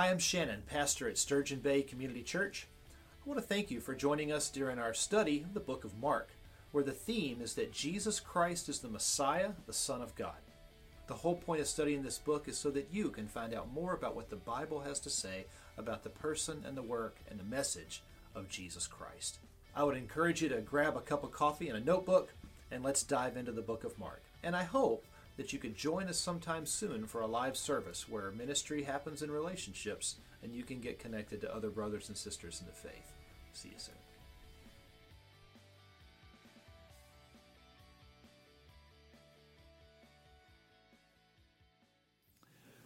Hi, I'm Shannon, pastor at Sturgeon Bay Community Church. I want to thank you for joining us during our study of the book of Mark, where the theme is that Jesus Christ is the Messiah, the Son of God. The whole point of studying this book is so that you can find out more about what the Bible has to say about the person and the work and the message of Jesus Christ. I would encourage you to grab a cup of coffee and a notebook, and let's dive into the book of Mark. And I hope that you could join us sometime soon for a live service where ministry happens in relationships and you can get connected to other brothers and sisters in the faith. See you soon.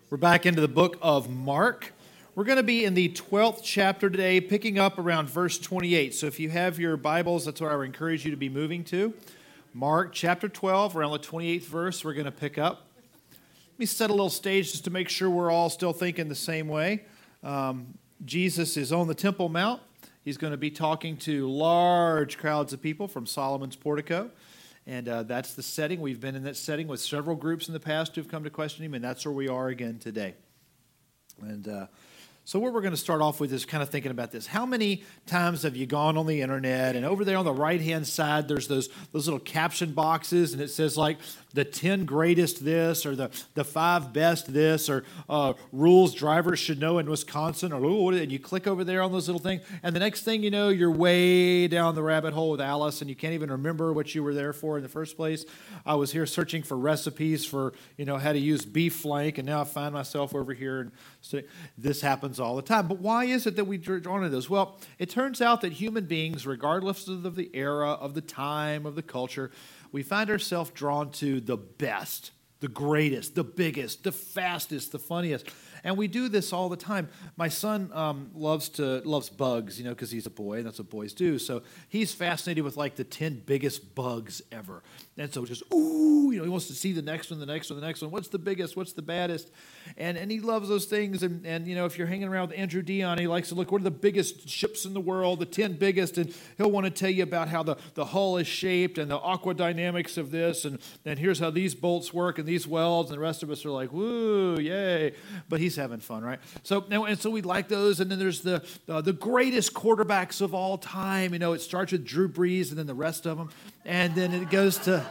We're back into the book of Mark. We're going to be in the 12th chapter today, picking up around verse 28. So if you have your Bibles, that's where I would encourage you to be moving to. Mark chapter 12, around the 28th verse, we're going to pick up. Let me set a little stage just to make sure we're all still thinking the same way. Um, Jesus is on the Temple Mount. He's going to be talking to large crowds of people from Solomon's portico. And uh, that's the setting. We've been in that setting with several groups in the past who've come to question him, and that's where we are again today. And uh, so, what we're going to start off with is kind of thinking about this. How many times have you gone on the internet and over there on the right hand side, there's those, those little caption boxes, and it says, like, the 10 greatest this or the, the five best this or uh, rules drivers should know in Wisconsin or and you click over there on those little things and the next thing you know you're way down the rabbit hole with Alice and you can't even remember what you were there for in the first place. I was here searching for recipes for you know how to use beef flank and now I find myself over here and so this happens all the time. But why is it that we drawn to this? Well, it turns out that human beings, regardless of the era, of the time, of the culture, we find ourselves drawn to the best, the greatest, the biggest, the fastest, the funniest and we do this all the time. My son um, loves to loves bugs, you know, because he's a boy, and that's what boys do. So he's fascinated with like the ten biggest bugs ever, and so just ooh, you know, he wants to see the next one, the next one, the next one. What's the biggest? What's the baddest? And and he loves those things. And and you know, if you're hanging around with Andrew Dion, he likes to look what are the biggest ships in the world, the ten biggest, and he'll want to tell you about how the the hull is shaped and the aqua dynamics of this, and and here's how these bolts work and these welds, and the rest of us are like woo, yay! But he's having fun, right? So and so we like those, and then there's the uh, the greatest quarterbacks of all time. You know, it starts with Drew Brees, and then the rest of them, and then it goes to.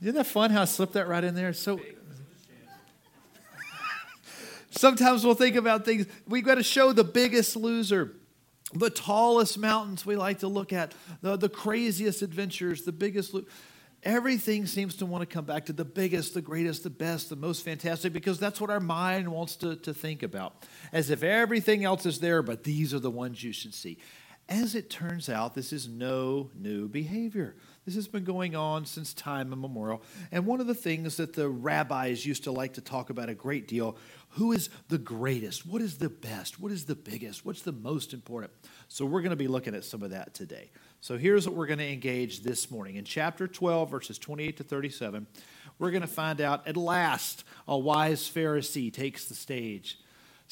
Isn't that fun how I slipped that right in there? So sometimes we'll think about things. We've got to show the biggest loser the tallest mountains we like to look at, the, the craziest adventures, the biggest. Lo- Everything seems to want to come back to the biggest, the greatest, the best, the most fantastic, because that's what our mind wants to, to think about. As if everything else is there, but these are the ones you should see. As it turns out, this is no new behavior. This has been going on since time immemorial. And one of the things that the rabbis used to like to talk about a great deal who is the greatest? What is the best? What is the biggest? What's the most important? So, we're going to be looking at some of that today. So here's what we're going to engage this morning. In chapter 12, verses 28 to 37, we're going to find out at last a wise Pharisee takes the stage.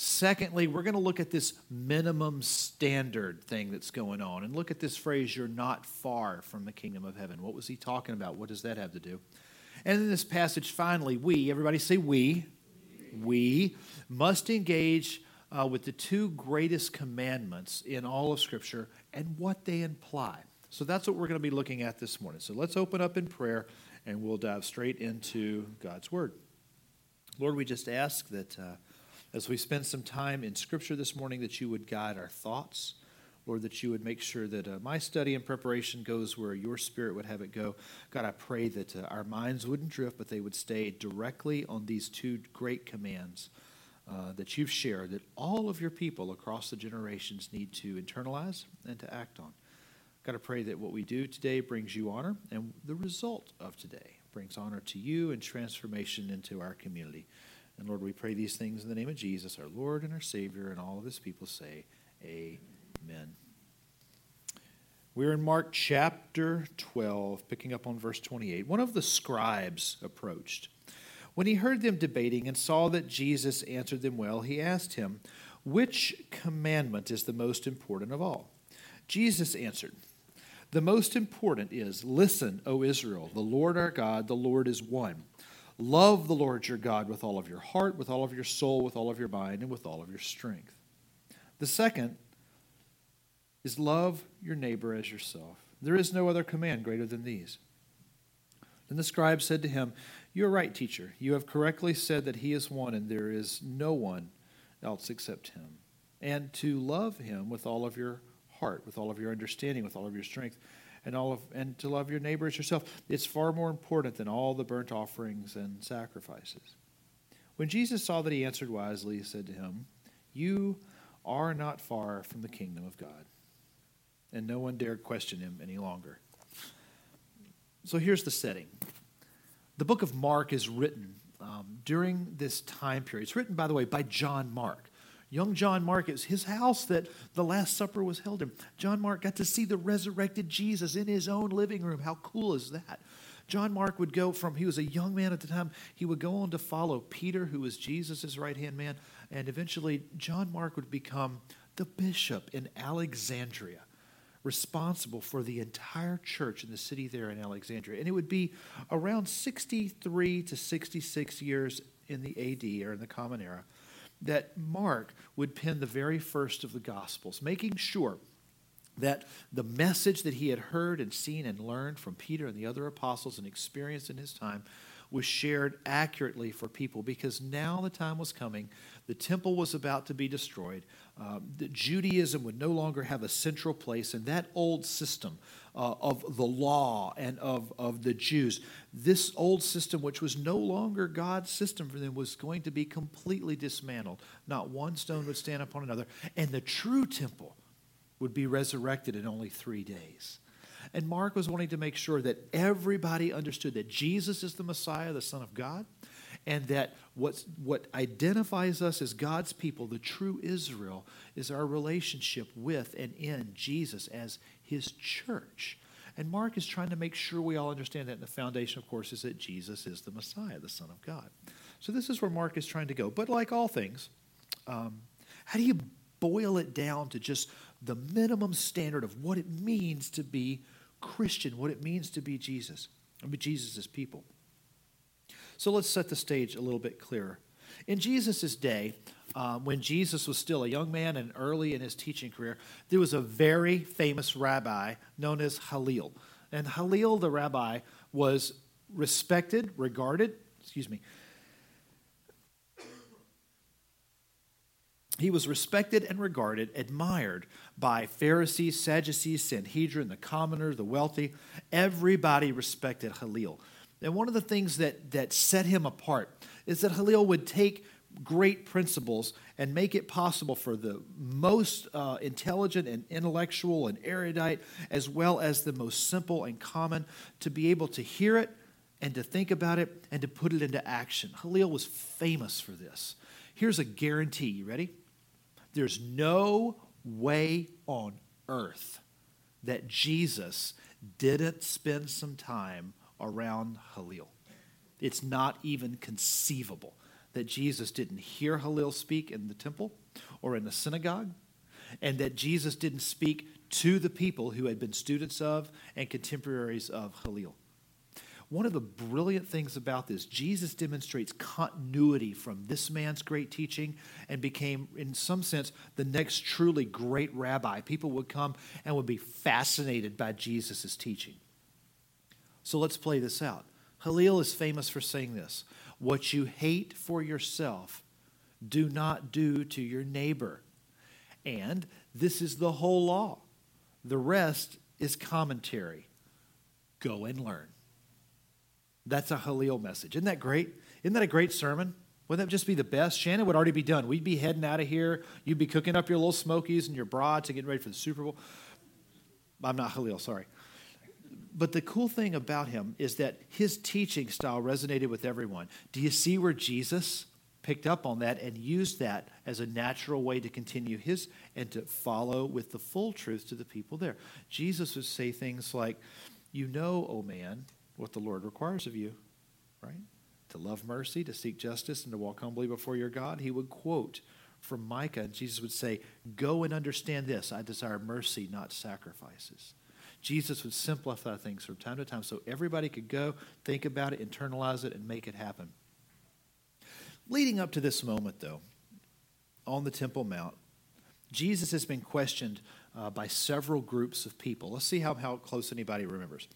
Secondly, we're going to look at this minimum standard thing that's going on and look at this phrase, you're not far from the kingdom of heaven. What was he talking about? What does that have to do? And in this passage, finally, we, everybody say we, we must engage uh, with the two greatest commandments in all of Scripture and what they imply. So that's what we're going to be looking at this morning. So let's open up in prayer and we'll dive straight into God's Word. Lord, we just ask that uh, as we spend some time in Scripture this morning, that you would guide our thoughts. Lord, that you would make sure that uh, my study and preparation goes where your spirit would have it go. God, I pray that uh, our minds wouldn't drift, but they would stay directly on these two great commands uh, that you've shared that all of your people across the generations need to internalize and to act on. Got to pray that what we do today brings you honor, and the result of today brings honor to you and transformation into our community. And Lord, we pray these things in the name of Jesus, our Lord and our Savior, and all of his people say, Amen. We're in Mark chapter 12, picking up on verse 28. One of the scribes approached when he heard them debating and saw that Jesus answered them well, he asked him, Which commandment is the most important of all? Jesus answered, The most important is, Listen, O Israel, the Lord our God, the Lord is one. Love the Lord your God with all of your heart, with all of your soul, with all of your mind, and with all of your strength. The second is love your neighbor as yourself. There is no other command greater than these. Then the scribe said to him, You are right, teacher. You have correctly said that he is one, and there is no one else except him. And to love him with all of your heart, with all of your understanding, with all of your strength, and all of and to love your neighbor as yourself. It's far more important than all the burnt offerings and sacrifices. When Jesus saw that he answered wisely, he said to him, You are not far from the kingdom of God. And no one dared question him any longer. So here's the setting. The book of Mark is written um, during this time period. It's written, by the way, by John Mark. Young John Mark, it's his house that the Last Supper was held in. John Mark got to see the resurrected Jesus in his own living room. How cool is that? John Mark would go from, he was a young man at the time, he would go on to follow Peter, who was Jesus' right hand man, and eventually John Mark would become the bishop in Alexandria responsible for the entire church in the city there in Alexandria. And it would be around 63 to 66 years in the AD or in the Common Era that Mark would pen the very first of the Gospels, making sure that the message that he had heard and seen and learned from Peter and the other apostles and experienced in his time was shared accurately for people because now the time was coming. The temple was about to be destroyed. Um, that Judaism would no longer have a central place in that old system uh, of the law and of, of the Jews. This old system, which was no longer God's system for them, was going to be completely dismantled. Not one stone would stand upon another. And the true temple would be resurrected in only three days. And Mark was wanting to make sure that everybody understood that Jesus is the Messiah, the Son of God, and that what's, what identifies us as God's people, the true Israel, is our relationship with and in Jesus as his church. And Mark is trying to make sure we all understand that. And the foundation, of course, is that Jesus is the Messiah, the Son of God. So this is where Mark is trying to go. But like all things, um, how do you boil it down to just the minimum standard of what it means to be Christian, what it means to be Jesus, and be Jesus' people. So let's set the stage a little bit clearer. In Jesus' day, um, when Jesus was still a young man and early in his teaching career, there was a very famous rabbi known as Hillel. And Hillel, the rabbi, was respected, regarded, excuse me, He was respected and regarded, admired by Pharisees, Sadducees, Sanhedrin, the commoner, the wealthy. Everybody respected Hillel. And one of the things that, that set him apart is that Hillel would take great principles and make it possible for the most uh, intelligent and intellectual and erudite, as well as the most simple and common, to be able to hear it and to think about it and to put it into action. Hillel was famous for this. Here's a guarantee. You ready? There's no way on earth that Jesus didn't spend some time around Hillel. It's not even conceivable that Jesus didn't hear Hillel speak in the temple or in the synagogue, and that Jesus didn't speak to the people who had been students of and contemporaries of Hillel. One of the brilliant things about this, Jesus demonstrates continuity from this man's great teaching and became, in some sense, the next truly great rabbi. People would come and would be fascinated by Jesus' teaching. So let's play this out. Hillel is famous for saying this What you hate for yourself, do not do to your neighbor. And this is the whole law. The rest is commentary. Go and learn. That's a Hillel message. Isn't that great? Isn't that a great sermon? Wouldn't that just be the best? Shannon would already be done. We'd be heading out of here. You'd be cooking up your little smokies and your brats and getting ready for the Super Bowl. I'm not Hillel, sorry. But the cool thing about him is that his teaching style resonated with everyone. Do you see where Jesus picked up on that and used that as a natural way to continue his and to follow with the full truth to the people there? Jesus would say things like, You know, O oh man, what the Lord requires of you, right? To love mercy, to seek justice, and to walk humbly before your God. He would quote from Micah, and Jesus would say, Go and understand this I desire mercy, not sacrifices. Jesus would simplify things from time to time so everybody could go, think about it, internalize it, and make it happen. Leading up to this moment, though, on the Temple Mount, Jesus has been questioned uh, by several groups of people. Let's see how, how close anybody remembers.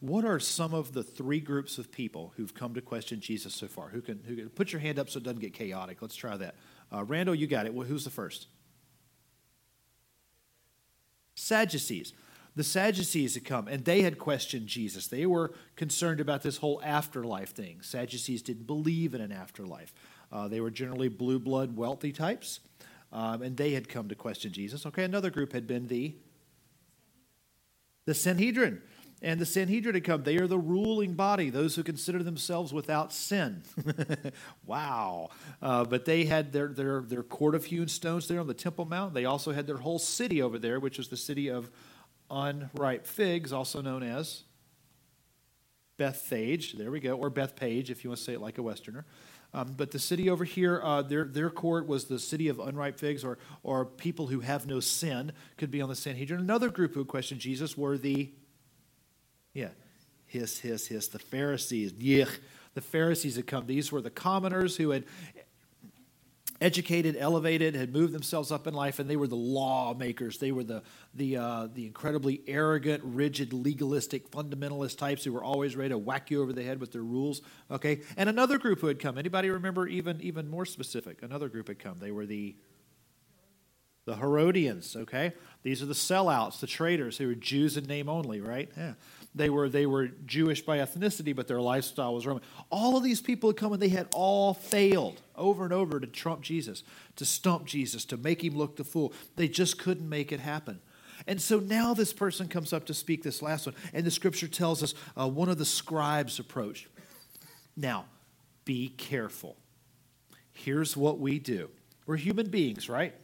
What are some of the three groups of people who've come to question Jesus so far? Who can, who can put your hand up so it doesn't get chaotic? Let's try that. Uh, Randall, you got it. Well, who's the first? Sadducees. The Sadducees had come and they had questioned Jesus. They were concerned about this whole afterlife thing. Sadducees didn't believe in an afterlife. Uh, they were generally blue blood, wealthy types, um, and they had come to question Jesus. Okay, another group had been the the Sanhedrin. And the Sanhedrin had come. They are the ruling body, those who consider themselves without sin. wow. Uh, but they had their, their, their court of hewn stones there on the Temple Mount. They also had their whole city over there, which was the city of unripe figs, also known as Bethphage. There we go. Or Bethpage, if you want to say it like a Westerner. Um, but the city over here, uh, their, their court was the city of unripe figs, or, or people who have no sin could be on the Sanhedrin. Another group who questioned Jesus were the yeah. Hiss, hiss, hiss. The Pharisees. Yich. The Pharisees had come. These were the commoners who had educated, elevated, had moved themselves up in life, and they were the lawmakers. They were the the uh, the incredibly arrogant, rigid, legalistic, fundamentalist types who were always ready to whack you over the head with their rules. Okay, and another group who had come. Anybody remember even even more specific? Another group had come. They were the the Herodians. Okay, these are the sellouts, the traitors who were Jews in name only. Right? Yeah. They were, they were Jewish by ethnicity, but their lifestyle was Roman. All of these people had come and they had all failed over and over to trump Jesus, to stump Jesus, to make him look the fool. They just couldn't make it happen. And so now this person comes up to speak this last one, and the scripture tells us uh, one of the scribes approached. Now, be careful. Here's what we do. We're human beings, right?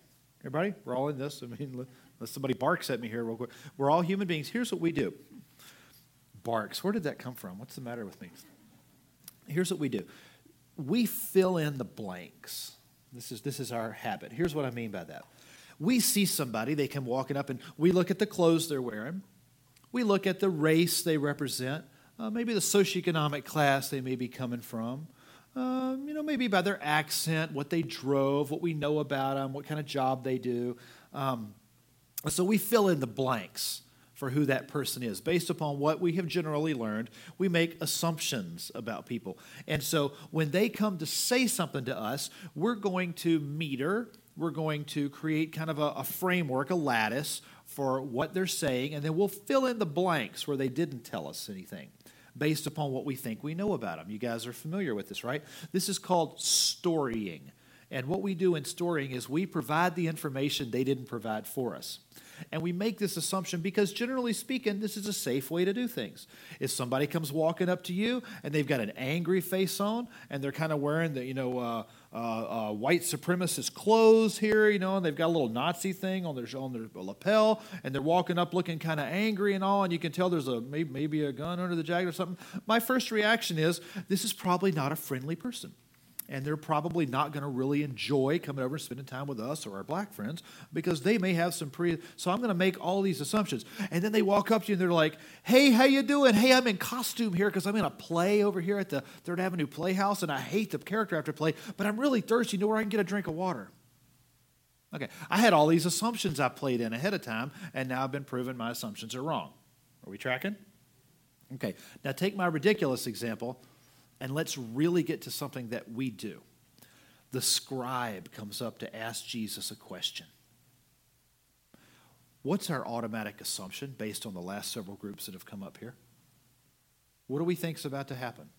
Everybody? We're all in this. I mean, unless somebody barks at me here real quick. We're all human beings. Here's what we do barks. Where did that come from? What's the matter with me? Here's what we do we fill in the blanks. This is, this is our habit. Here's what I mean by that. We see somebody, they come walking up, and we look at the clothes they're wearing. We look at the race they represent, uh, maybe the socioeconomic class they may be coming from. Um, you know, maybe by their accent, what they drove, what we know about them, what kind of job they do. Um, so we fill in the blanks for who that person is. Based upon what we have generally learned, we make assumptions about people. And so when they come to say something to us, we're going to meter, we're going to create kind of a, a framework, a lattice for what they're saying, and then we'll fill in the blanks where they didn't tell us anything based upon what we think we know about them. You guys are familiar with this, right? This is called storying. And what we do in storying is we provide the information they didn't provide for us. And we make this assumption because, generally speaking, this is a safe way to do things. If somebody comes walking up to you and they've got an angry face on and they're kind of wearing the, you know, uh, uh, uh, white supremacist clothes here, you know, and they've got a little Nazi thing on their on their lapel, and they're walking up looking kind of angry and all, and you can tell there's a maybe, maybe a gun under the jacket or something. My first reaction is this is probably not a friendly person and they're probably not going to really enjoy coming over and spending time with us or our black friends because they may have some pre so i'm going to make all these assumptions. And then they walk up to you and they're like hey how you doing? Hey i'm in costume here because i'm in a play over here at the third avenue playhouse and i hate the character after play but i'm really thirsty. You know where i can get a drink of water? Okay i had all these assumptions i played in ahead of time and now i've been proven my assumptions are wrong. Are we tracking? Okay now take my ridiculous example and let's really get to something that we do. The scribe comes up to ask Jesus a question. What's our automatic assumption based on the last several groups that have come up here? What do we think is about to happen?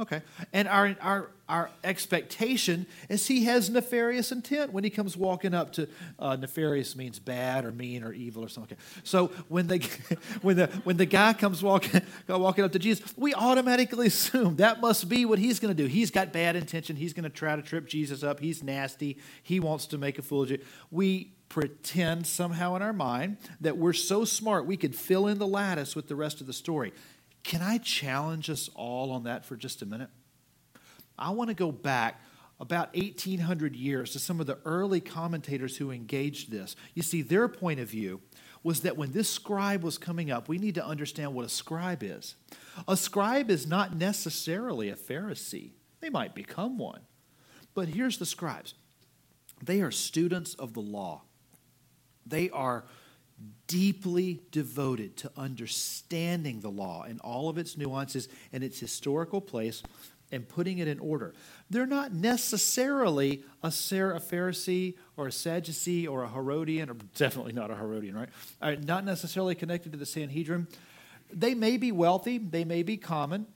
Okay. And our, our, our expectation is he has nefarious intent when he comes walking up to uh, nefarious means bad or mean or evil or something. So when the, when the, when the guy comes walking, walking up to Jesus, we automatically assume that must be what he's going to do. He's got bad intention. He's going to try to trip Jesus up. He's nasty. He wants to make a fool of you. We pretend somehow in our mind that we're so smart we could fill in the lattice with the rest of the story. Can I challenge us all on that for just a minute? I want to go back about 1800 years to some of the early commentators who engaged this. You see, their point of view was that when this scribe was coming up, we need to understand what a scribe is. A scribe is not necessarily a Pharisee, they might become one. But here's the scribes they are students of the law, they are deeply devoted to understanding the law and all of its nuances and its historical place and putting it in order. They're not necessarily a Pharisee or a Sadducee or a Herodian, or definitely not a Herodian, right? Not necessarily connected to the Sanhedrin. They may be wealthy, they may be common.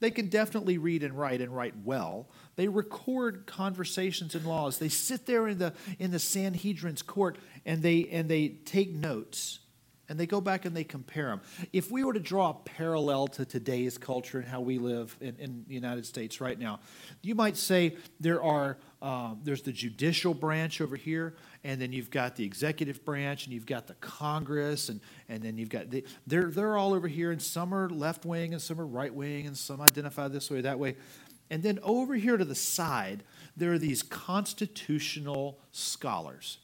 They can definitely read and write and write well. They record conversations and laws. They sit there in the in the Sanhedrin's court and they and they take notes and they go back and they compare them. If we were to draw a parallel to today's culture and how we live in, in the United States right now, you might say there are um, there's the judicial branch over here, and then you've got the executive branch, and you've got the Congress, and, and then you've got the, they're they're all over here, and some are left wing, and some are right wing, and some identify this way that way, and then over here to the side there are these constitutional scholars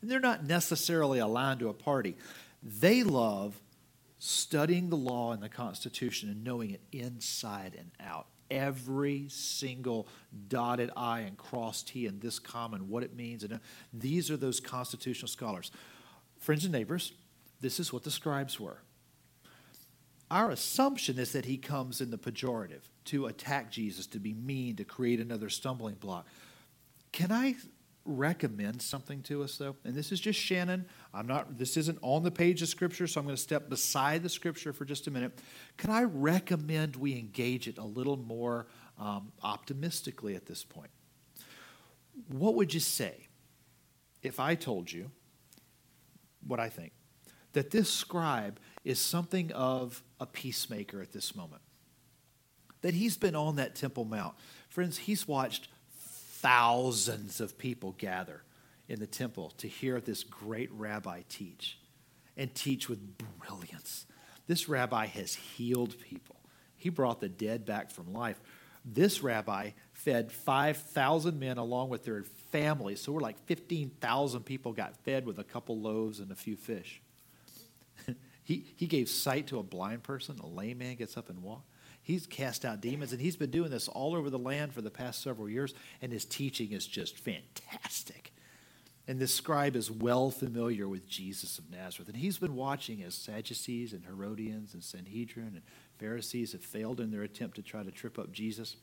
and they're not necessarily aligned to a party. They love studying the law and the Constitution and knowing it inside and out. Every single dotted I and crossed T in this common, what it means. And uh, these are those constitutional scholars. Friends and neighbors, this is what the scribes were. Our assumption is that he comes in the pejorative to attack Jesus, to be mean, to create another stumbling block. Can I recommend something to us though and this is just shannon i'm not this isn't on the page of scripture so i'm going to step beside the scripture for just a minute. Can i recommend we engage it a little more um, optimistically at this point? What would you say if i told you what i think? That this scribe is something of a peacemaker at this moment. That he's been on that temple mount. Friends he's watched thousands of people gather in the temple to hear this great rabbi teach and teach with brilliance. This rabbi has healed people, he brought the dead back from life. This rabbi fed 5,000 men along with their families. So we're like 15,000 people got fed with a couple loaves and a few fish. he, he gave sight to a blind person. A lame man gets up and walks. He's cast out demons, and he's been doing this all over the land for the past several years, and his teaching is just fantastic. And this scribe is well familiar with Jesus of Nazareth. And he's been watching as Sadducees and Herodians and Sanhedrin and Pharisees have failed in their attempt to try to trip up Jesus.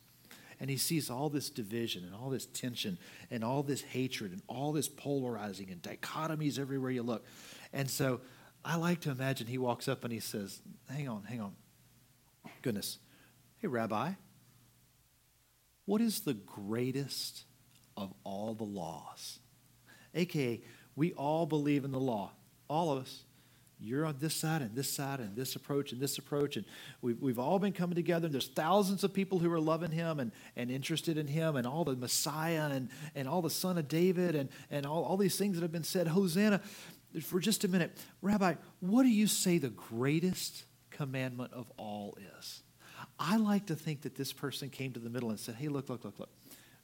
And he sees all this division and all this tension and all this hatred and all this polarizing and dichotomies everywhere you look. And so I like to imagine he walks up and he says, Hang on, hang on. Goodness, Hey, Rabbi, what is the greatest of all the laws? AKA, we all believe in the law. All of us. You're on this side and this side and this approach and this approach. And we've, we've all been coming together. And there's thousands of people who are loving him and, and interested in him and all the Messiah and, and all the son of David and, and all, all these things that have been said. Hosanna. For just a minute, Rabbi, what do you say the greatest commandment of all is? I like to think that this person came to the middle and said, hey, look, look, look, look.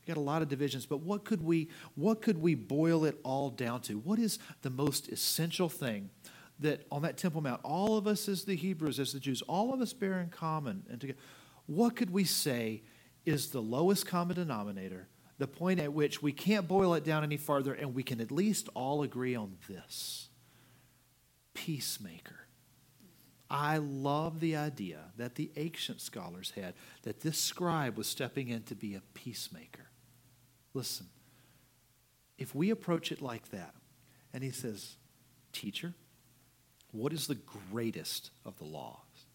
Got a lot of divisions, but what could we what could we boil it all down to? What is the most essential thing that on that Temple Mount, all of us as the Hebrews, as the Jews, all of us bear in common and together? What could we say is the lowest common denominator, the point at which we can't boil it down any farther, and we can at least all agree on this? Peacemaker. I love the idea that the ancient scholars had that this scribe was stepping in to be a peacemaker. Listen, if we approach it like that, and he says, Teacher, what is the greatest of the laws?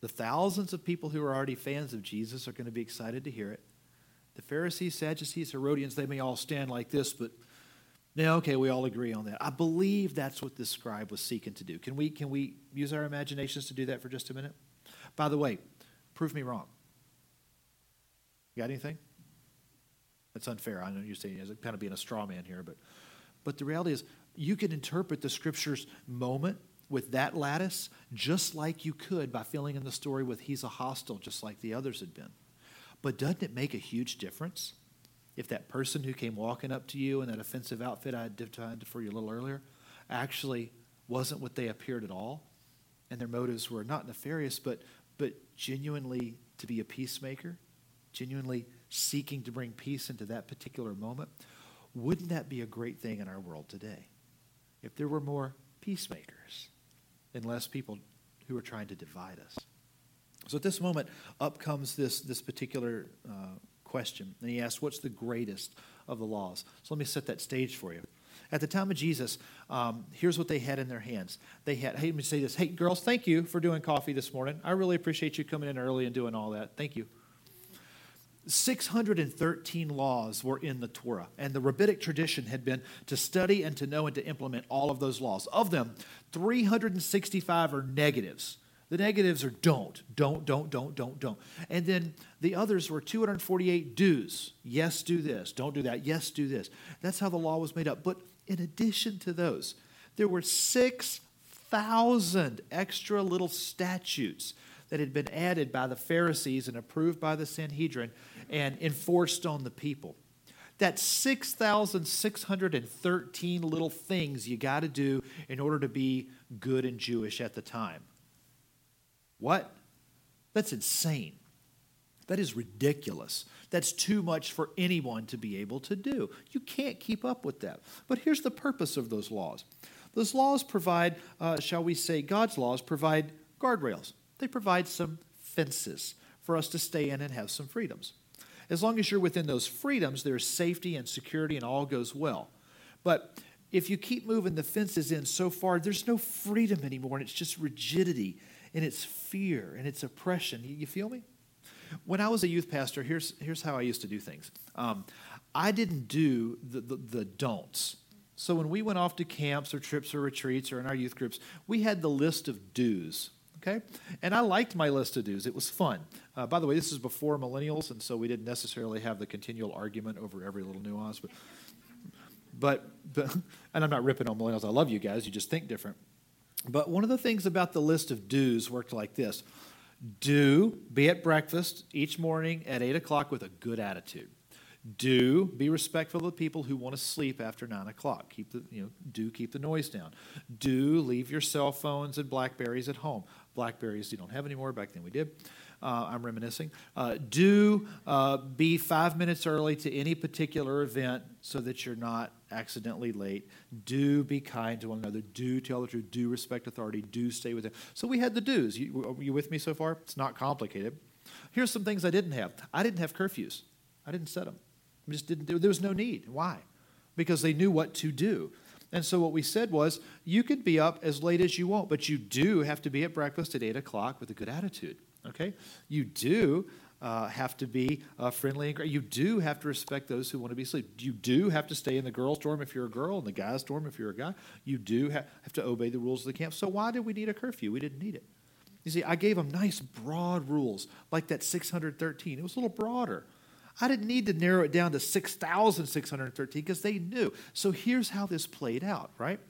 The thousands of people who are already fans of Jesus are going to be excited to hear it. The Pharisees, Sadducees, Herodians, they may all stand like this, but now, okay, we all agree on that. I believe that's what this scribe was seeking to do. Can we, can we use our imaginations to do that for just a minute? By the way, prove me wrong. You got anything? That's unfair. I know you're saying it's kind of being a straw man here, but but the reality is you can interpret the scripture's moment with that lattice just like you could by filling in the story with he's a hostile, just like the others had been. But doesn't it make a huge difference if that person who came walking up to you in that offensive outfit I defined for you a little earlier actually wasn't what they appeared at all, and their motives were not nefarious, but, but genuinely to be a peacemaker, genuinely seeking to bring peace into that particular moment, wouldn't that be a great thing in our world today? If there were more peacemakers and less people who are trying to divide us. So at this moment, up comes this, this particular uh, question. And he asks, What's the greatest of the laws? So let me set that stage for you. At the time of Jesus, um, here's what they had in their hands. They had, hey, let me say this. Hey, girls, thank you for doing coffee this morning. I really appreciate you coming in early and doing all that. Thank you. 613 laws were in the Torah, and the rabbinic tradition had been to study and to know and to implement all of those laws. Of them, 365 are negatives. The negatives are don't, don't, don't, don't, don't, don't. And then the others were 248 do's. Yes, do this. Don't do that. Yes, do this. That's how the law was made up. But in addition to those, there were 6,000 extra little statutes that had been added by the Pharisees and approved by the Sanhedrin and enforced on the people. That's 6,613 little things you got to do in order to be good and Jewish at the time. What? That's insane. That is ridiculous. That's too much for anyone to be able to do. You can't keep up with that. But here's the purpose of those laws those laws provide, uh, shall we say, God's laws provide guardrails, they provide some fences for us to stay in and have some freedoms. As long as you're within those freedoms, there's safety and security and all goes well. But if you keep moving the fences in so far, there's no freedom anymore, and it's just rigidity and it's fear and it's oppression. You, feel me? When I was a youth pastor, here's, here's how I used to do things um, I didn't do the, the, the don'ts. So when we went off to camps or trips or retreats or in our youth groups, we had the list of do's. Okay? And I liked my list of do's. It was fun. Uh, by the way, this is before millennials, and so we didn't necessarily have the continual argument over every little nuance. But, but, but and I'm not ripping on millennials. I love you guys. You just think different. But one of the things about the list of do's worked like this do be at breakfast each morning at 8 o'clock with a good attitude. Do be respectful of people who want to sleep after 9 o'clock. Keep the, you know, do keep the noise down. Do leave your cell phones and Blackberries at home. Blackberries you don't have anymore, back then we did. Uh, I'm reminiscing. Uh, do uh, be five minutes early to any particular event so that you're not accidentally late. Do be kind to one another. Do tell the truth. Do respect authority. Do stay with them. So we had the do's. You, you with me so far? It's not complicated. Here's some things I didn't have. I didn't have curfews. I didn't set them. I just didn't. There was no need. Why? Because they knew what to do. And so what we said was, you could be up as late as you want, but you do have to be at breakfast at eight o'clock with a good attitude. Okay? You do uh, have to be uh, friendly and great. You do have to respect those who want to be asleep. You do have to stay in the girls' dorm if you're a girl, and the guys' dorm if you're a guy. You do ha- have to obey the rules of the camp. So why did we need a curfew? We didn't need it. You see, I gave them nice broad rules, like that 613. It was a little broader. I didn't need to narrow it down to 6,613 because they knew. So here's how this played out, right?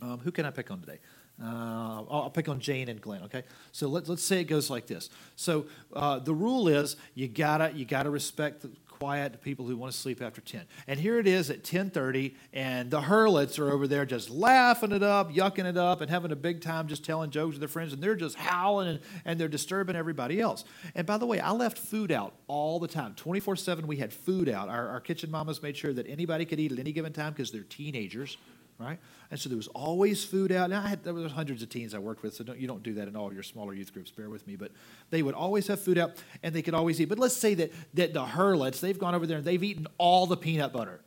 Um, who can I pick on today? Uh, I'll pick on Jane and Glenn. Okay, so let, let's say it goes like this. So uh, the rule is you gotta you gotta respect the quiet to people who want to sleep after 10 and here it is at 10.30 and the hurlets are over there just laughing it up yucking it up and having a big time just telling jokes to their friends and they're just howling and, and they're disturbing everybody else. And by the way i left food out all the time. 24-7 we had food out. Our, our kitchen mamas made sure that anybody could eat at any given time because they're teenagers right? And so there was always food out. Now, I had, there was hundreds of teens I worked with, so don't, you don't do that in all your smaller youth groups, bear with me. But they would always have food out, and they could always eat. But let's say that, that the Hurlets, they've gone over there and they've eaten all the peanut butter.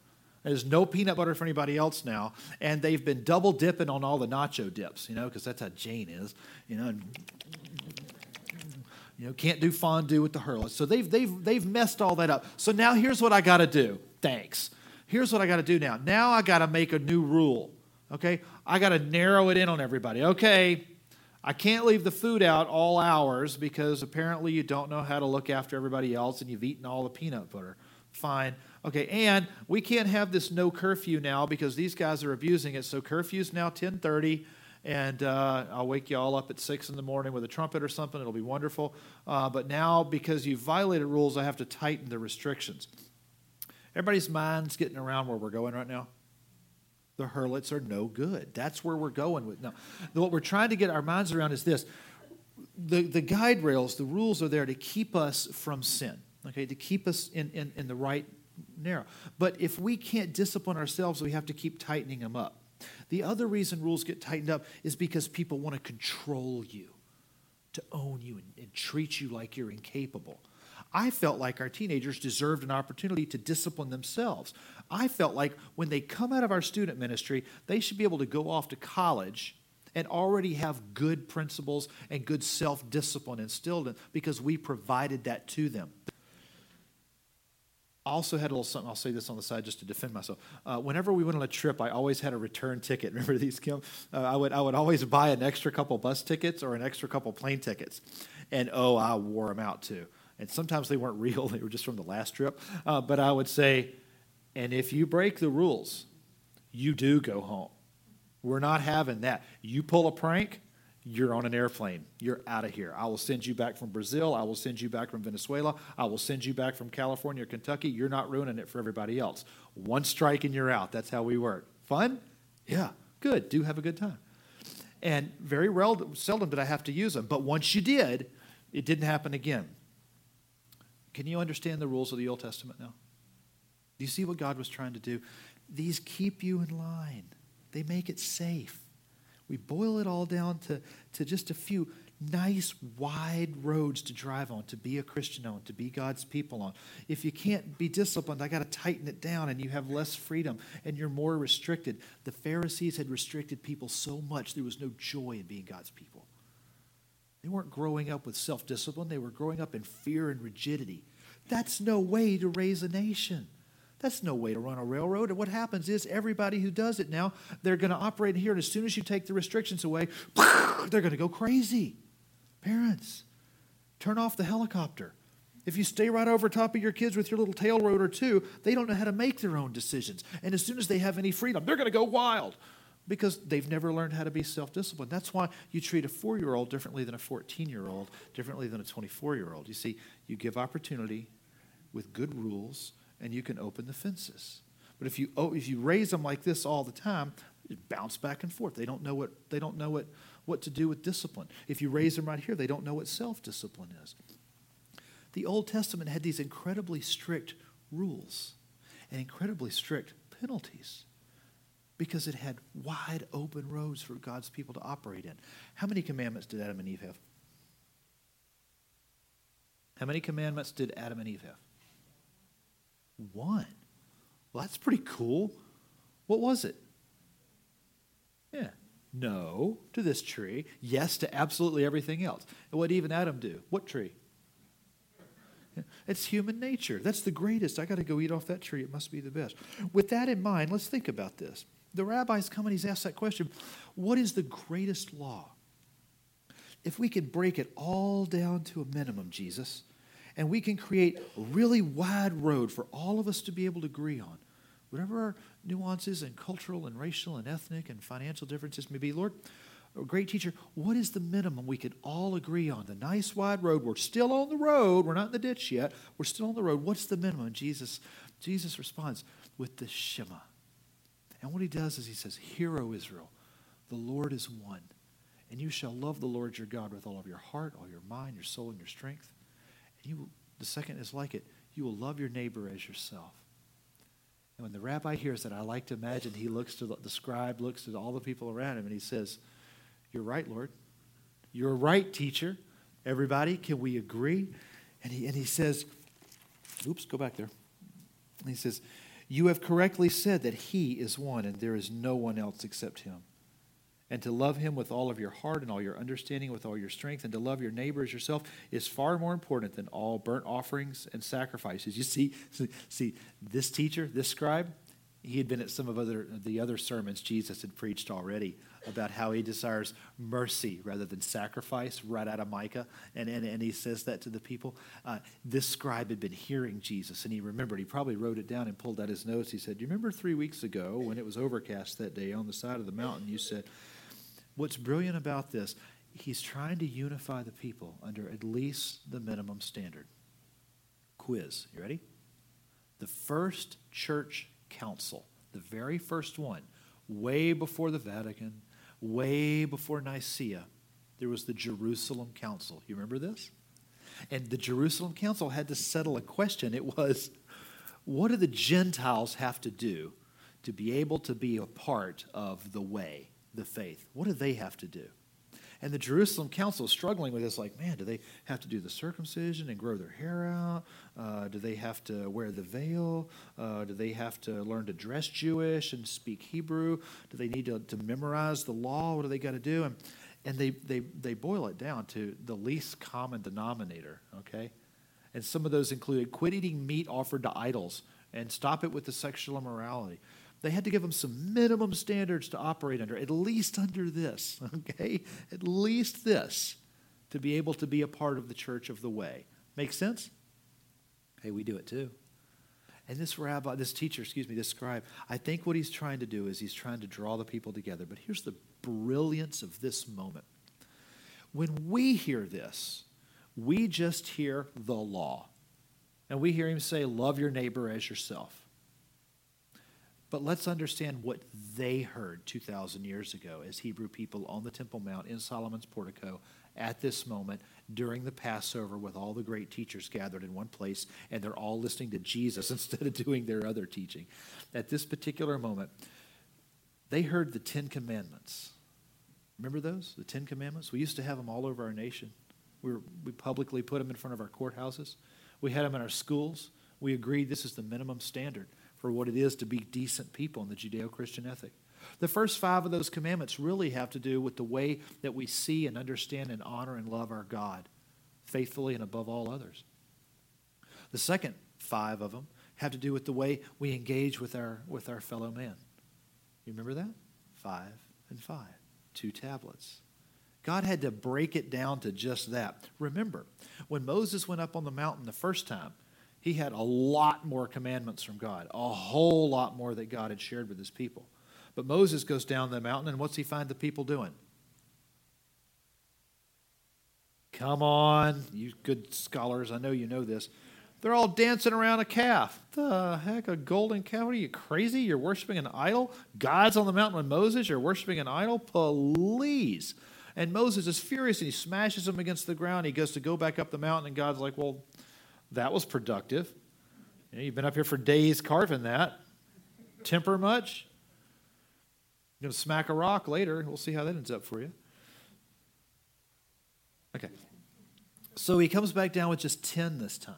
There's no peanut butter for anybody else now, and they've been double dipping on all the nacho dips, you know, because that's how Jane is, you know. You know, can't do fondue with the Hurlets. So they've, they've, they've messed all that up. So now here's what I got to do. Thanks here's what I got to do now. Now I got to make a new rule. Okay? I got to narrow it in on everybody. Okay, I can't leave the food out all hours because apparently you don't know how to look after everybody else and you've eaten all the peanut butter. Fine. Okay, and we can't have this no curfew now because these guys are abusing it. So curfew's now 1030 and uh, I'll wake you all up at six in the morning with a trumpet or something. It'll be wonderful. Uh, but now, because you've violated rules, I have to tighten the restrictions. Everybody's mind's getting around where we're going right now. The harlots are no good. That's where we're going with now. What we're trying to get our minds around is this: the the guide rails, the rules are there to keep us from sin. Okay, to keep us in, in, in the right narrow. But if we can't discipline ourselves, we have to keep tightening them up. The other reason rules get tightened up is because people want to control you, to own you, and, and treat you like you're incapable. I felt like our teenagers deserved an opportunity to discipline themselves. I felt like when they come out of our student ministry, they should be able to go off to college and already have good principles and good self discipline instilled in because we provided that to them. I also had a little something, I'll say this on the side just to defend myself. Uh, whenever we went on a trip, I always had a return ticket. Remember these, Kim? Uh, I, would, I would always buy an extra couple bus tickets or an extra couple plane tickets. And oh, I wore them out too. And sometimes they weren't real, they were just from the last trip. Uh, but I would say, and if you break the rules, you do go home. We're not having that. You pull a prank, you're on an airplane. You're out of here. I will send you back from Brazil. I will send you back from Venezuela. I will send you back from California or Kentucky. You're not ruining it for everybody else. One strike and you're out. That's how we work. Fun? Yeah, good. Do have a good time. And very rel- seldom did I have to use them. But once you did, it didn't happen again. Can you understand the rules of the Old Testament now? Do you see what God was trying to do? These keep you in line, they make it safe. We boil it all down to, to just a few nice, wide roads to drive on, to be a Christian on, to be God's people on. If you can't be disciplined, I got to tighten it down and you have less freedom and you're more restricted. The Pharisees had restricted people so much there was no joy in being God's people. They weren't growing up with self discipline, they were growing up in fear and rigidity. That's no way to raise a nation. That's no way to run a railroad. And what happens is everybody who does it now, they're going to operate here. And as soon as you take the restrictions away, they're going to go crazy. Parents, turn off the helicopter. If you stay right over top of your kids with your little tail rotor too, they don't know how to make their own decisions. And as soon as they have any freedom, they're going to go wild because they've never learned how to be self disciplined. That's why you treat a four year old differently than a 14 year old, differently than a 24 year old. You see, you give opportunity with good rules and you can open the fences. But if you, oh, if you raise them like this all the time, it bounce back and forth. They don't know what, they don't know what, what to do with discipline. If you raise them right here, they don't know what self discipline is. The Old Testament had these incredibly strict rules and incredibly strict penalties because it had wide open roads for God's people to operate in. How many commandments did Adam and Eve have? How many commandments did Adam and Eve have? One. Well, that's pretty cool. What was it? Yeah. No to this tree. Yes to absolutely everything else. And what even Adam do? What tree? It's human nature. That's the greatest. I got to go eat off that tree. It must be the best. With that in mind, let's think about this. The rabbis come and he's asked that question What is the greatest law? If we could break it all down to a minimum, Jesus, and we can create a really wide road for all of us to be able to agree on. Whatever our nuances and cultural and racial and ethnic and financial differences may be, Lord, a great teacher, what is the minimum we could all agree on? The nice wide road. We're still on the road. We're not in the ditch yet. We're still on the road. What's the minimum? Jesus, Jesus responds with the Shema. And what he does is he says, Hear, O Israel, the Lord is one. And you shall love the Lord your God with all of your heart, all your mind, your soul, and your strength. You, the second is like it. You will love your neighbor as yourself. And when the rabbi hears that, I like to imagine he looks to the, the scribe, looks to all the people around him, and he says, You're right, Lord. You're right, teacher. Everybody, can we agree? And he, and he says, Oops, go back there. And he says, You have correctly said that he is one, and there is no one else except him and to love him with all of your heart and all your understanding, with all your strength, and to love your neighbor as yourself is far more important than all burnt offerings and sacrifices. You see, see this teacher, this scribe, he had been at some of other, the other sermons Jesus had preached already about how he desires mercy rather than sacrifice, right out of Micah. And, and, and he says that to the people. Uh, this scribe had been hearing Jesus, and he remembered. He probably wrote it down and pulled out his notes. He said, You remember three weeks ago when it was overcast that day on the side of the mountain? You said, What's brilliant about this, he's trying to unify the people under at least the minimum standard. Quiz. You ready? The first church council, the very first one, way before the Vatican, way before Nicaea, there was the Jerusalem Council. You remember this? And the Jerusalem Council had to settle a question. It was, what do the Gentiles have to do to be able to be a part of the way, the faith? What do they have to do? And the Jerusalem council is struggling with this like, man, do they have to do the circumcision and grow their hair out? Uh, do they have to wear the veil? Uh, do they have to learn to dress Jewish and speak Hebrew? Do they need to, to memorize the law? What do they got to do? And, and they, they, they boil it down to the least common denominator, okay? And some of those included quit eating meat offered to idols and stop it with the sexual immorality. They had to give them some minimum standards to operate under, at least under this, okay? At least this to be able to be a part of the church of the way. Make sense? Hey, we do it too. And this rabbi, this teacher, excuse me, this scribe, I think what he's trying to do is he's trying to draw the people together. But here's the brilliance of this moment. When we hear this, we just hear the law. And we hear him say, Love your neighbor as yourself. But let's understand what they heard 2,000 years ago as Hebrew people on the Temple Mount in Solomon's portico at this moment during the Passover with all the great teachers gathered in one place, and they're all listening to Jesus instead of doing their other teaching. At this particular moment, they heard the Ten Commandments. Remember those? The Ten Commandments? We used to have them all over our nation. We, were, we publicly put them in front of our courthouses. We had them in our schools. We agreed this is the minimum standard for what it is to be decent people in the Judeo Christian ethic. The first five of those commandments really have to do with the way that we see and understand and honor and love our God faithfully and above all others. The second five of them have to do with the way we engage with our, with our fellow man. You remember that? Five and five, two tablets. God had to break it down to just that. Remember, when Moses went up on the mountain the first time, he had a lot more commandments from God, a whole lot more that God had shared with his people. But Moses goes down the mountain, and what's he find the people doing? Come on, you good scholars, I know you know this. They're all dancing around a calf. The heck, a golden calf? Are you crazy? You're worshiping an idol? God's on the mountain with Moses. You're worshiping an idol? Please. And Moses is furious and he smashes them against the ground. He goes to go back up the mountain, and God's like, Well, that was productive. You know, you've been up here for days carving that. Temper much? You're going to smack a rock later. We'll see how that ends up for you. Okay. So he comes back down with just 10 this time.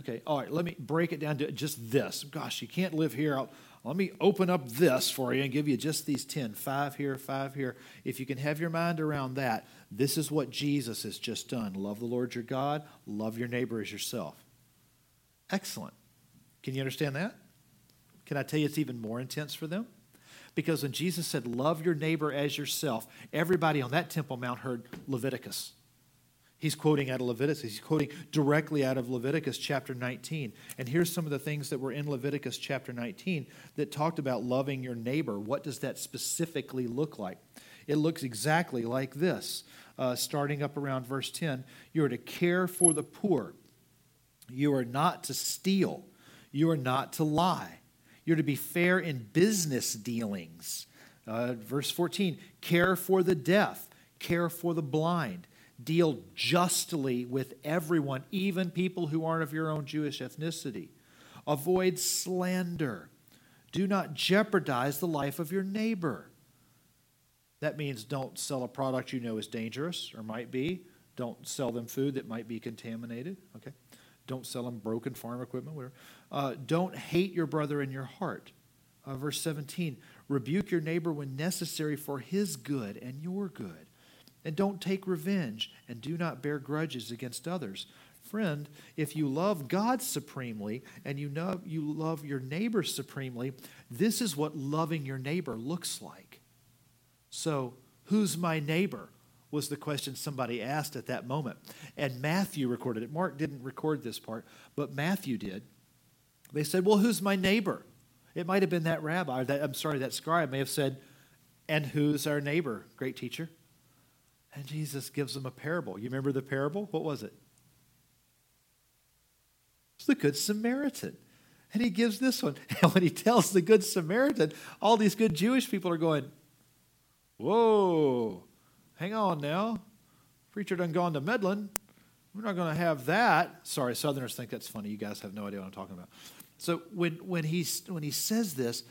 Okay, all right, let me break it down to just this. Gosh, you can't live here. I'll, let me open up this for you and give you just these 10 five here, five here. If you can have your mind around that, this is what Jesus has just done. Love the Lord your God, love your neighbor as yourself. Excellent. Can you understand that? Can I tell you it's even more intense for them? Because when Jesus said, Love your neighbor as yourself, everybody on that Temple Mount heard Leviticus. He's quoting out of Leviticus. He's quoting directly out of Leviticus chapter 19. And here's some of the things that were in Leviticus chapter 19 that talked about loving your neighbor. What does that specifically look like? It looks exactly like this uh, starting up around verse 10. You are to care for the poor. You are not to steal. You are not to lie. You're to be fair in business dealings. Uh, verse 14 care for the deaf, care for the blind. Deal justly with everyone, even people who aren't of your own Jewish ethnicity. Avoid slander. Do not jeopardize the life of your neighbor. That means don't sell a product you know is dangerous or might be. Don't sell them food that might be contaminated. Okay. Don't sell them broken farm equipment, whatever. Uh, don't hate your brother in your heart. Uh, verse 17 rebuke your neighbor when necessary for his good and your good. And don't take revenge and do not bear grudges against others. Friend, if you love God supremely and you know you love your neighbor supremely, this is what loving your neighbor looks like. So, who's my neighbor? Was the question somebody asked at that moment. And Matthew recorded it. Mark didn't record this part, but Matthew did. They said, Well, who's my neighbor? It might have been that rabbi, that, I'm sorry, that scribe may have said, And who's our neighbor, great teacher? And Jesus gives them a parable. You remember the parable? What was it? It's the Good Samaritan. And he gives this one. And when he tells the Good Samaritan, all these good Jewish people are going, Whoa, hang on now. Preacher done gone to Midland. We're not going to have that. Sorry, Southerners think that's funny. You guys have no idea what I'm talking about. So when, when, he, when he says this,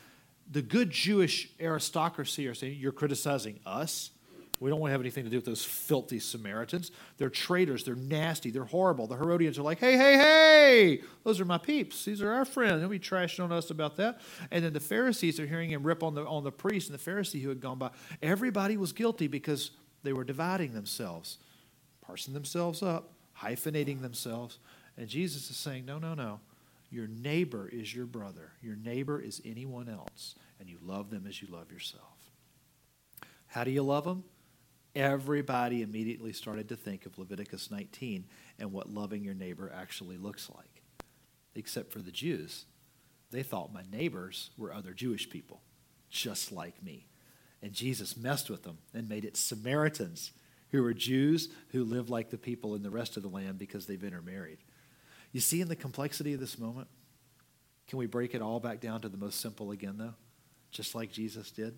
the good Jewish aristocracy are saying, You're criticizing us? We don't want to have anything to do with those filthy Samaritans. They're traitors. They're nasty. They're horrible. The Herodians are like, hey, hey, hey, those are my peeps. These are our friends. They'll be trashing on us about that. And then the Pharisees are hearing him rip on the, on the priest and the Pharisee who had gone by. Everybody was guilty because they were dividing themselves, parsing themselves up, hyphenating themselves. And Jesus is saying, no, no, no. Your neighbor is your brother. Your neighbor is anyone else. And you love them as you love yourself. How do you love them? Everybody immediately started to think of Leviticus 19 and what loving your neighbor actually looks like, except for the Jews. They thought my neighbors were other Jewish people, just like me. And Jesus messed with them and made it Samaritans, who were Jews who lived like the people in the rest of the land because they've intermarried. You see, in the complexity of this moment, can we break it all back down to the most simple again, though? Just like Jesus did?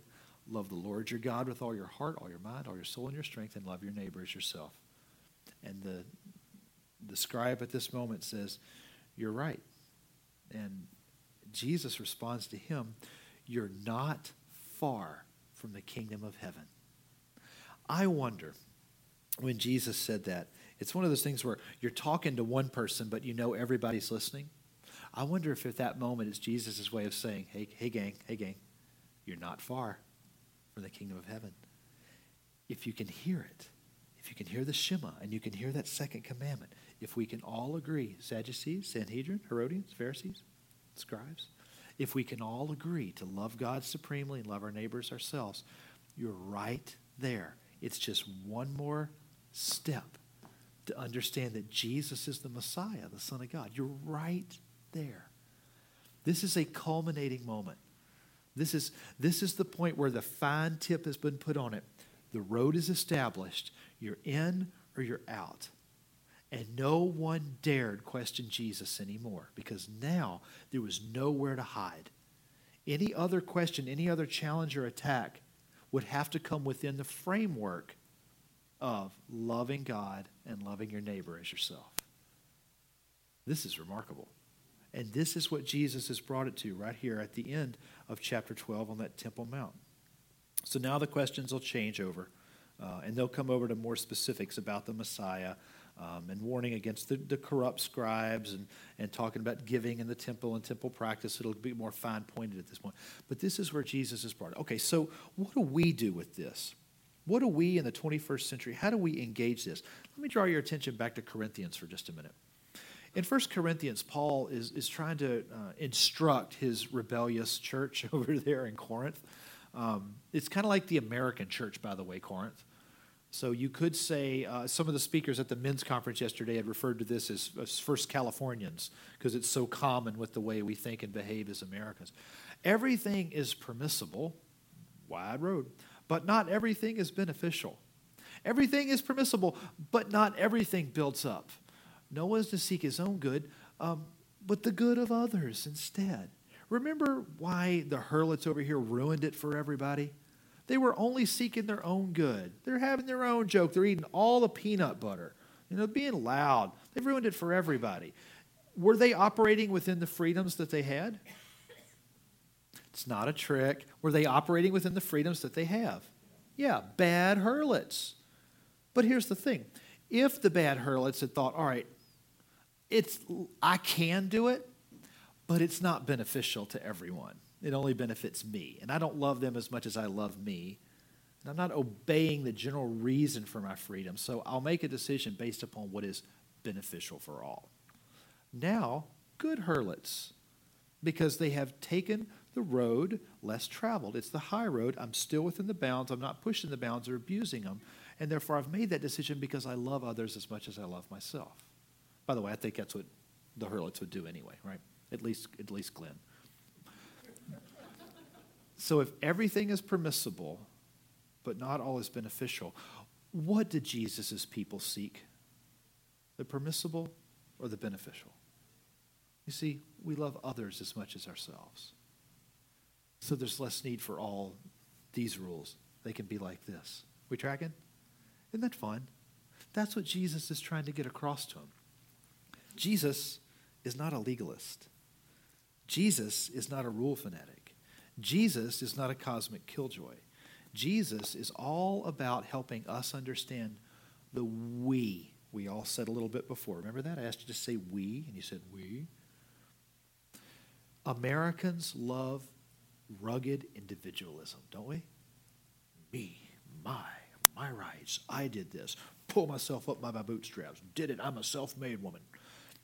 Love the Lord your God with all your heart, all your mind, all your soul, and your strength, and love your neighbor as yourself. And the, the scribe at this moment says, You're right. And Jesus responds to him, You're not far from the kingdom of heaven. I wonder when Jesus said that, it's one of those things where you're talking to one person, but you know everybody's listening. I wonder if at that moment it's Jesus' way of saying, Hey, hey, gang, hey, gang, you're not far the kingdom of heaven. If you can hear it, if you can hear the Shema and you can hear that second commandment, if we can all agree, Sadducees, Sanhedrin, Herodians, Pharisees, scribes, if we can all agree to love God supremely and love our neighbors ourselves, you're right there. It's just one more step to understand that Jesus is the Messiah, the Son of God. You're right there. This is a culminating moment. This is, this is the point where the fine tip has been put on it. The road is established. You're in or you're out. And no one dared question Jesus anymore because now there was nowhere to hide. Any other question, any other challenge or attack would have to come within the framework of loving God and loving your neighbor as yourself. This is remarkable. And this is what Jesus has brought it to right here at the end of chapter 12 on that Temple Mount. So now the questions will change over, uh, and they'll come over to more specifics about the Messiah um, and warning against the, the, corrupt scribes and, and talking about giving in the temple and temple practice. It'll be more fine pointed at this point. But this is where Jesus is brought. Okay, so what do we do with this? What do we in the 21st century, how do we engage this? Let me draw your attention back to Corinthians for just a minute. In 1 Corinthians, Paul is, is trying to uh, instruct his rebellious church over there in Corinth. Um, it's kind of like the American church, by the way, Corinth. So you could say uh, some of the speakers at the men's conference yesterday had referred to this as, as First Californians because it's so common with the way we think and behave as Americans. Everything is permissible, wide road, but not everything is beneficial. Everything is permissible, but not everything builds up. Noah is to seek his own good, um, but the good of others instead. Remember why the harlots over here ruined it for everybody? They were only seeking their own good. They're having their own joke. They're eating all the peanut butter. You know, being loud. They've ruined it for everybody. Were they operating within the freedoms that they had? It's not a trick. Were they operating within the freedoms that they have? Yeah, bad harlots. But here's the thing if the bad harlots had thought, all right, it's I can do it, but it's not beneficial to everyone. It only benefits me. And I don't love them as much as I love me. And I'm not obeying the general reason for my freedom. So I'll make a decision based upon what is beneficial for all. Now, good harlots, because they have taken the road less traveled. It's the high road. I'm still within the bounds. I'm not pushing the bounds or abusing them. And therefore, I've made that decision because I love others as much as I love myself. By the way, I think that's what the Hurlits would do anyway, right? At least, at least Glenn. so if everything is permissible, but not all is beneficial, what did Jesus' people seek? The permissible or the beneficial? You see, we love others as much as ourselves. So there's less need for all these rules. They can be like this. We tracking? Isn't that fun? That's what Jesus is trying to get across to him. Jesus is not a legalist. Jesus is not a rule fanatic. Jesus is not a cosmic killjoy. Jesus is all about helping us understand the we. We all said a little bit before. Remember that? I asked you to say we, and you said we. Americans love rugged individualism, don't we? Me, my, my rights. I did this. Pull myself up by my bootstraps. Did it. I'm a self made woman.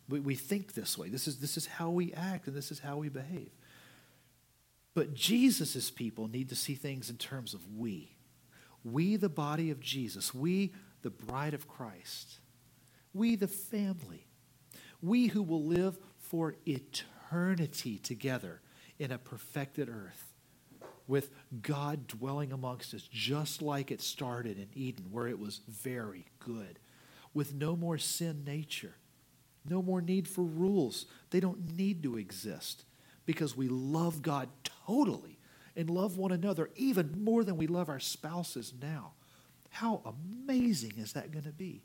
We, we think this way. This is, this is how we act and this is how we behave. But Jesus' people need to see things in terms of we. We, the body of Jesus. We, the bride of Christ. We, the family. We who will live for eternity together in a perfected earth with God dwelling amongst us, just like it started in Eden, where it was very good, with no more sin nature, no more need for rules. They don't need to exist because we love God totally and love one another even more than we love our spouses now. How amazing is that going to be?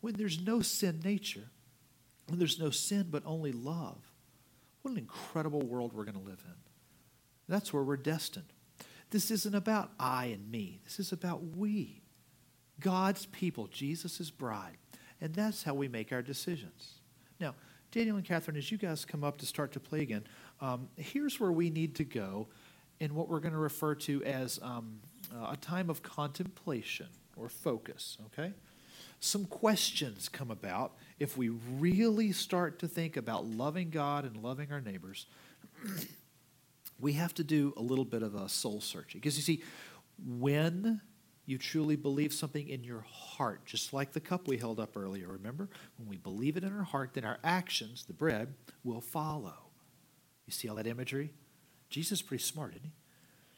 When there's no sin nature, when there's no sin but only love, what an incredible world we're going to live in. That's where we're destined. This isn't about I and me, this is about we, God's people, Jesus' bride. And that's how we make our decisions. Now, Daniel and Catherine, as you guys come up to start to play again, um, here's where we need to go in what we're going to refer to as um, uh, a time of contemplation or focus, okay? Some questions come about if we really start to think about loving God and loving our neighbors. we have to do a little bit of a soul searching. Because you see, when you truly believe something in your heart, just like the cup we held up earlier, remember? When we believe it in our heart, then our actions, the bread, will follow. You see all that imagery? Jesus is pretty smart, isn't he?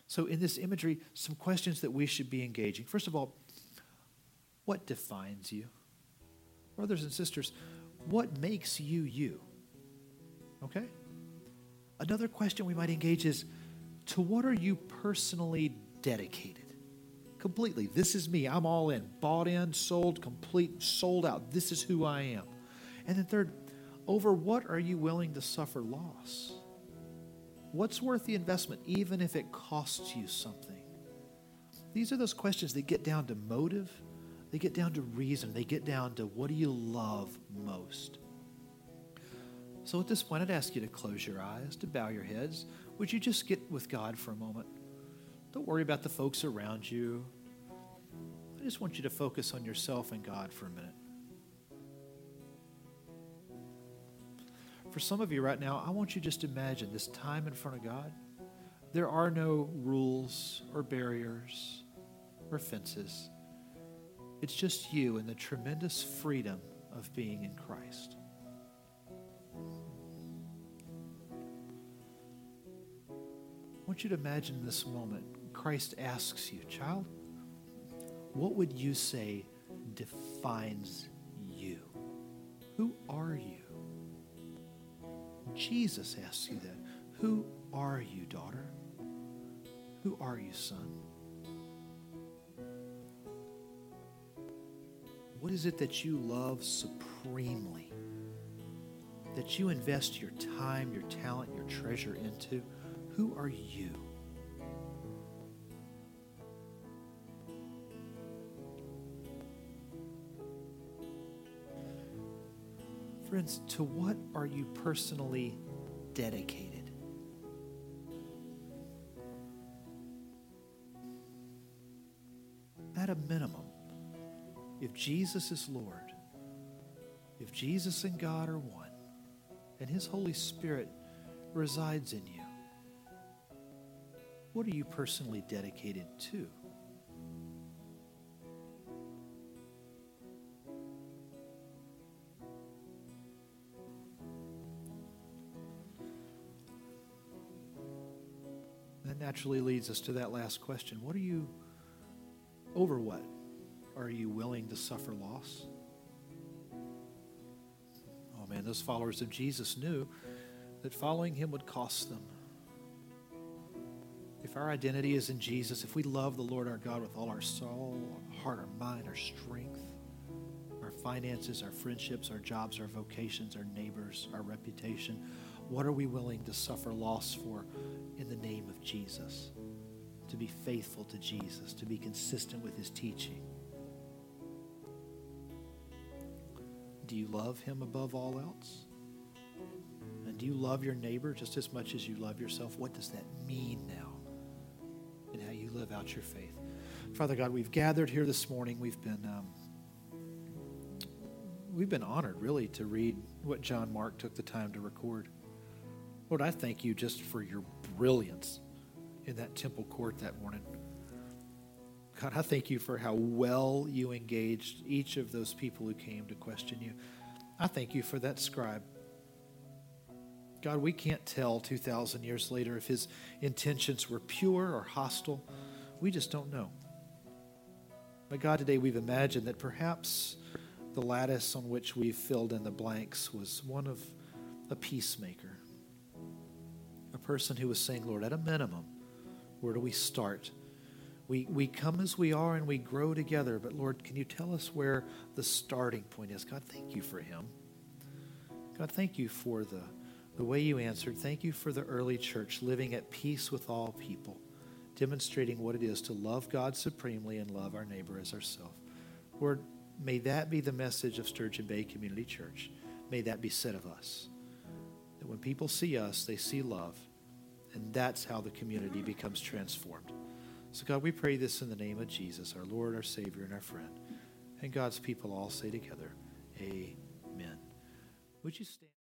So, in this imagery, some questions that we should be engaging. First of all, what defines you? Brothers and sisters, what makes you you? Okay? Another question we might engage is to what are you personally dedicated? Completely. This is me. I'm all in. Bought in, sold, complete, sold out. This is who I am. And then, third, over what are you willing to suffer loss? What's worth the investment, even if it costs you something? These are those questions that get down to motive, they get down to reason, they get down to what do you love most? So at this point, I'd ask you to close your eyes, to bow your heads. Would you just get with God for a moment? Don't worry about the folks around you. I just want you to focus on yourself and God for a minute. For some of you right now, I want you just to imagine this time in front of God. There are no rules or barriers or fences. It's just you and the tremendous freedom of being in Christ. I want you to imagine this moment. Christ asks you, child, what would you say defines you? Who are you? Jesus asks you that. Who are you, daughter? Who are you, son? What is it that you love supremely? That you invest your time, your talent, your treasure into? Who are you? Friends, to what are you personally dedicated? At a minimum, if Jesus is Lord, if Jesus and God are one, and His Holy Spirit resides in you, what are you personally dedicated to? Naturally leads us to that last question. What are you, over what? Are you willing to suffer loss? Oh man, those followers of Jesus knew that following him would cost them. If our identity is in Jesus, if we love the Lord our God with all our soul, our heart, our mind, our strength, our finances, our friendships, our jobs, our vocations, our neighbors, our reputation, what are we willing to suffer loss for in the name of Jesus? To be faithful to Jesus, to be consistent with his teaching. Do you love him above all else? And do you love your neighbor just as much as you love yourself? What does that mean now in how you live out your faith? Father God, we've gathered here this morning. We've been um, we've been honored, really, to read what John Mark took the time to record. Lord, I thank you just for your brilliance in that temple court that morning. God, I thank you for how well you engaged each of those people who came to question you. I thank you for that scribe. God, we can't tell 2,000 years later if his intentions were pure or hostile. We just don't know. But God, today we've imagined that perhaps the lattice on which we've filled in the blanks was one of a peacemaker, person who was saying, Lord, at a minimum, where do we start? We, we come as we are and we grow together, but Lord, can you tell us where the starting point is? God, thank you for him. God, thank you for the, the way you answered. Thank you for the early church living at peace with all people, demonstrating what it is to love God supremely and love our neighbor as ourselves. Lord, may that be the message of Sturgeon Bay Community Church. May that be said of us. That when people see us, they see love, and that's how the community becomes transformed. So, God, we pray this in the name of Jesus, our Lord, our Savior, and our friend. And God's people all say together, Amen. Would you stand?